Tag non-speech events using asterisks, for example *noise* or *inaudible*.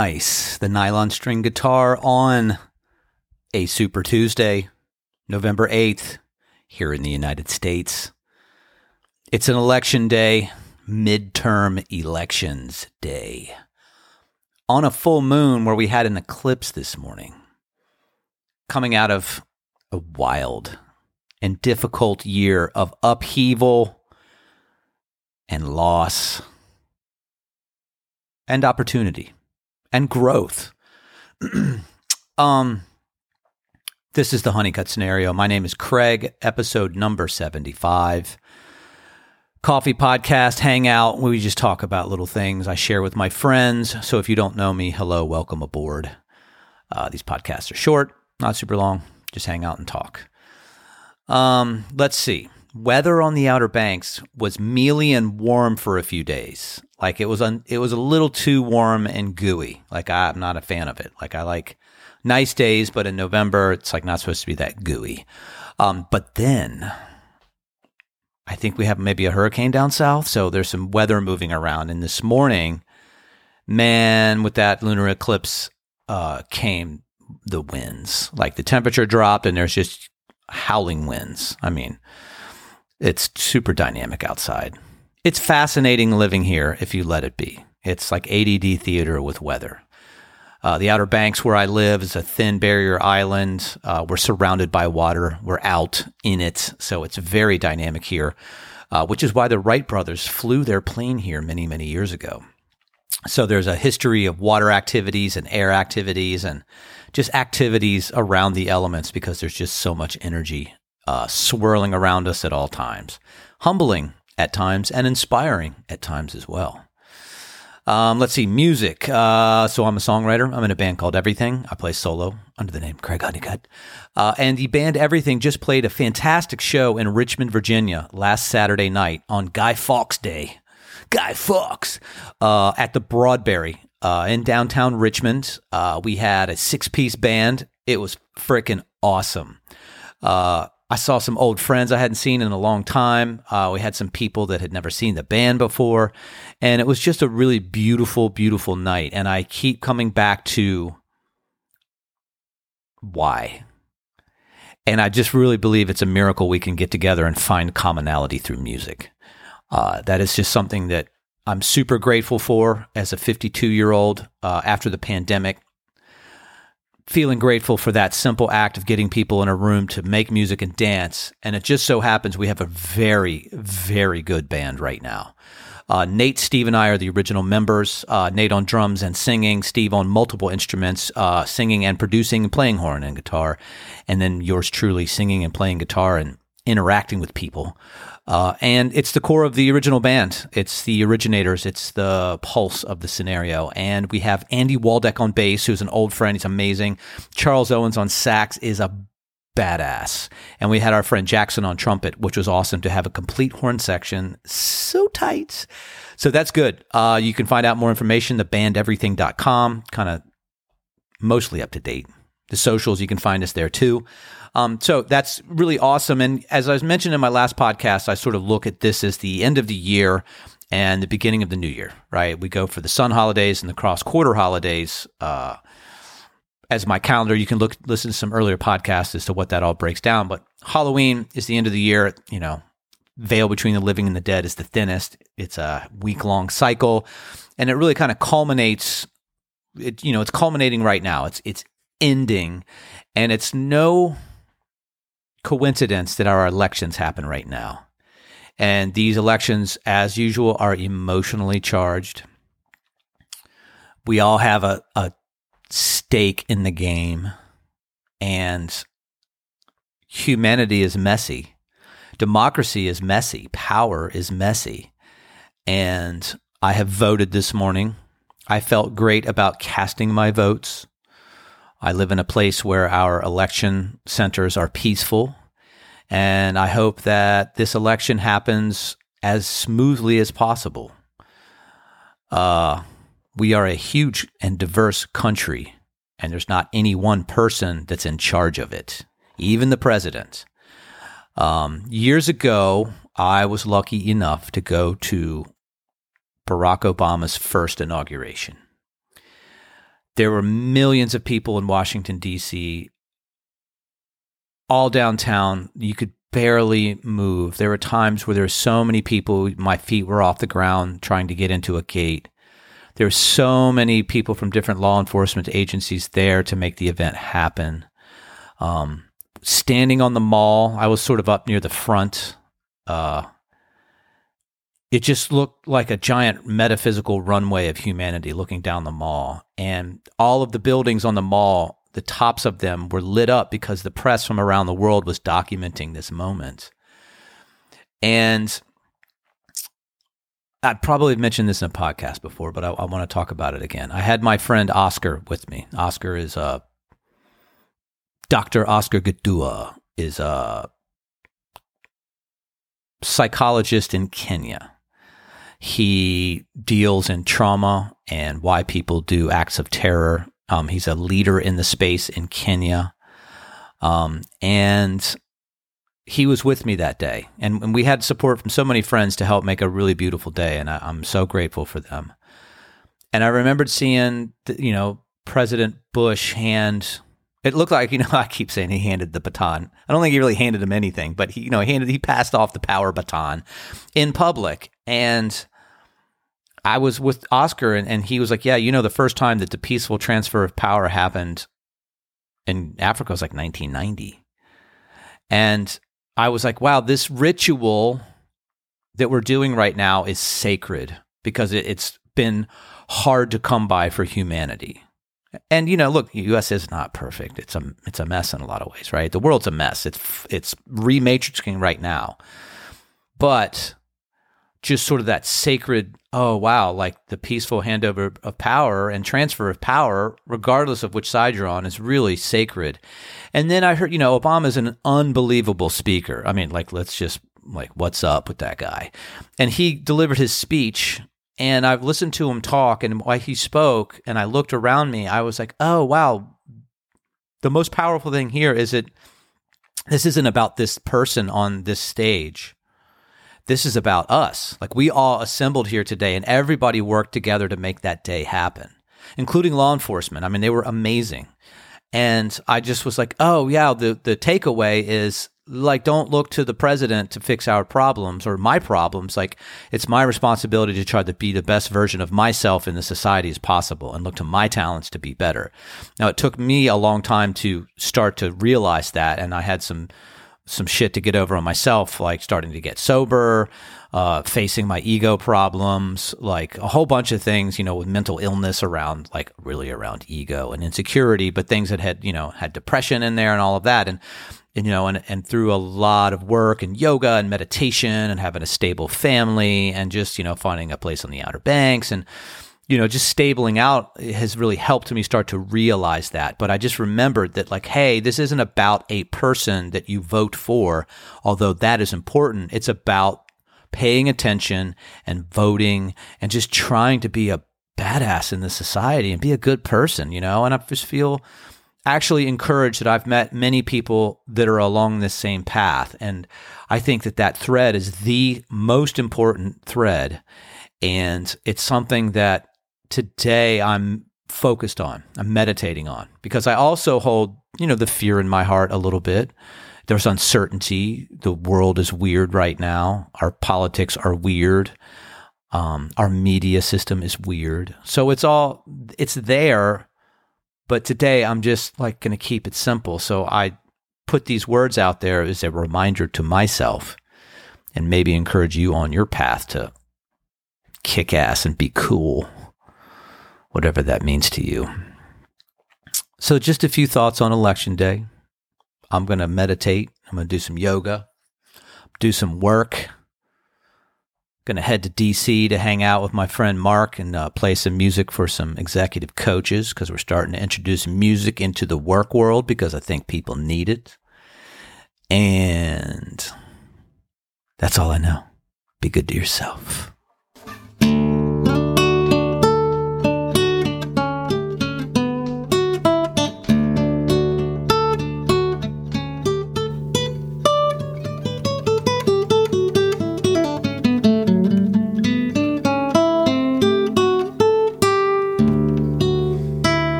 nice. The nylon string guitar on a Super Tuesday, November 8th, here in the United States. It's an election day, midterm elections day. On a full moon where we had an eclipse this morning, coming out of a wild and difficult year of upheaval and loss and opportunity and growth. *clears throat* um, this is the Honeycutt scenario. My name is Craig, episode number 75. Coffee podcast, hangout. We just talk about little things I share with my friends. So if you don't know me, hello, welcome aboard. Uh, these podcasts are short, not super long. Just hang out and talk. Um, let's see. Weather on the Outer Banks was mealy and warm for a few days. Like it was un- it was a little too warm and gooey. Like I'm not a fan of it. Like I like nice days, but in November it's like not supposed to be that gooey. Um, but then I think we have maybe a hurricane down south, so there's some weather moving around. And this morning, man, with that lunar eclipse uh, came the winds. Like the temperature dropped, and there's just howling winds. I mean, it's super dynamic outside it's fascinating living here if you let it be. It's like ADD theater with weather. Uh, the Outer Banks, where I live, is a thin barrier island. Uh, we're surrounded by water. We're out in it, so it's very dynamic here, uh, which is why the Wright brothers flew their plane here many, many years ago. So there's a history of water activities and air activities and just activities around the elements because there's just so much energy uh, swirling around us at all times. Humbling at times and inspiring at times as well. Um, let's see, music. Uh, so I'm a songwriter. I'm in a band called Everything. I play solo under the name Craig Honeycutt. Uh, and the band Everything just played a fantastic show in Richmond, Virginia last Saturday night on Guy Fawkes Day. Guy Fawkes uh, at the Broadberry uh, in downtown Richmond. Uh, we had a six piece band. It was freaking awesome. I saw some old friends I hadn't seen in a long time. Uh, we had some people that had never seen the band before. And it was just a really beautiful, beautiful night. And I keep coming back to why. And I just really believe it's a miracle we can get together and find commonality through music. Uh, that is just something that I'm super grateful for as a 52 year old uh, after the pandemic feeling grateful for that simple act of getting people in a room to make music and dance. And it just so happens we have a very, very good band right now. Uh, Nate, Steve, and I are the original members. Uh, Nate on drums and singing, Steve on multiple instruments, uh, singing and producing and playing horn and guitar. And then yours truly singing and playing guitar and interacting with people. Uh, and it's the core of the original band. It's the originators. It's the pulse of the scenario. And we have Andy Waldeck on bass, who's an old friend. He's amazing. Charles Owens on sax is a badass. And we had our friend Jackson on trumpet, which was awesome to have a complete horn section. So tight. So that's good. Uh, you can find out more information, thebandeverything.com, kind of mostly up to date. The socials, you can find us there too. Um, so that's really awesome. And as I was mentioned in my last podcast, I sort of look at this as the end of the year and the beginning of the new year, right? We go for the sun holidays and the cross quarter holidays. Uh, as my calendar, you can look listen to some earlier podcasts as to what that all breaks down. But Halloween is the end of the year. You know, veil between the living and the dead is the thinnest. It's a week long cycle, and it really kind of culminates. It you know it's culminating right now. It's it's ending, and it's no coincidence that our elections happen right now. And these elections, as usual, are emotionally charged. We all have a, a stake in the game, and humanity is messy. Democracy is messy. Power is messy. And I have voted this morning. I felt great about casting my votes. I live in a place where our election centers are peaceful. And I hope that this election happens as smoothly as possible. Uh, we are a huge and diverse country, and there's not any one person that's in charge of it, even the president. Um, years ago, I was lucky enough to go to Barack Obama's first inauguration. There were millions of people in Washington, D.C., all downtown. You could barely move. There were times where there were so many people, my feet were off the ground trying to get into a gate. There were so many people from different law enforcement agencies there to make the event happen. Um, standing on the mall, I was sort of up near the front. Uh, it just looked like a giant metaphysical runway of humanity looking down the mall. And all of the buildings on the mall the tops of them were lit up because the press from around the world was documenting this moment. And I probably mentioned this in a podcast before, but I, I want to talk about it again. I had my friend Oscar with me. Oscar is a uh, Dr. Oscar Gadua is a psychologist in Kenya. He deals in trauma and why people do acts of terror um, he's a leader in the space in Kenya. Um, and he was with me that day. And, and, we had support from so many friends to help make a really beautiful day. And I, am so grateful for them. And I remembered seeing, you know, President Bush hand. It looked like, you know, *laughs* I keep saying he handed the baton. I don't think he really handed him anything, but he, you know, he handed, he passed off the power baton in public. And I was with Oscar and, and he was like, Yeah, you know, the first time that the peaceful transfer of power happened in Africa was like 1990. And I was like, Wow, this ritual that we're doing right now is sacred because it, it's been hard to come by for humanity. And you know, look, the U.S. is not perfect. It's a it's a mess in a lot of ways, right? The world's a mess. It's it's rematrixing right now, but just sort of that sacred oh wow like the peaceful handover of power and transfer of power regardless of which side you're on is really sacred and then i heard you know obama's an unbelievable speaker i mean like let's just like what's up with that guy and he delivered his speech and i've listened to him talk and while he spoke and i looked around me i was like oh wow the most powerful thing here is that this isn't about this person on this stage this is about us. Like we all assembled here today and everybody worked together to make that day happen, including law enforcement. I mean, they were amazing. And I just was like, oh, yeah, the, the takeaway is like, don't look to the president to fix our problems or my problems. Like, it's my responsibility to try to be the best version of myself in the society as possible and look to my talents to be better. Now, it took me a long time to start to realize that. And I had some some shit to get over on myself, like starting to get sober, uh, facing my ego problems, like a whole bunch of things, you know, with mental illness around, like really around ego and insecurity, but things that had, you know, had depression in there and all of that. And, and you know, and, and through a lot of work and yoga and meditation and having a stable family and just, you know, finding a place on the Outer Banks and, you know, just stabling out has really helped me start to realize that. But I just remembered that, like, hey, this isn't about a person that you vote for, although that is important. It's about paying attention and voting and just trying to be a badass in the society and be a good person, you know? And I just feel actually encouraged that I've met many people that are along this same path. And I think that that thread is the most important thread. And it's something that today I'm focused on, I'm meditating on, because I also hold, you know, the fear in my heart a little bit. There's uncertainty. The world is weird right now. Our politics are weird. Um, our media system is weird. So it's all, it's there. But today I'm just like going to keep it simple. So I put these words out there as a reminder to myself and maybe encourage you on your path to kick ass and be cool whatever that means to you. So, just a few thoughts on election day. I'm going to meditate. I'm going to do some yoga, do some work. Going to head to DC to hang out with my friend Mark and uh, play some music for some executive coaches because we're starting to introduce music into the work world because I think people need it. And that's all I know. Be good to yourself.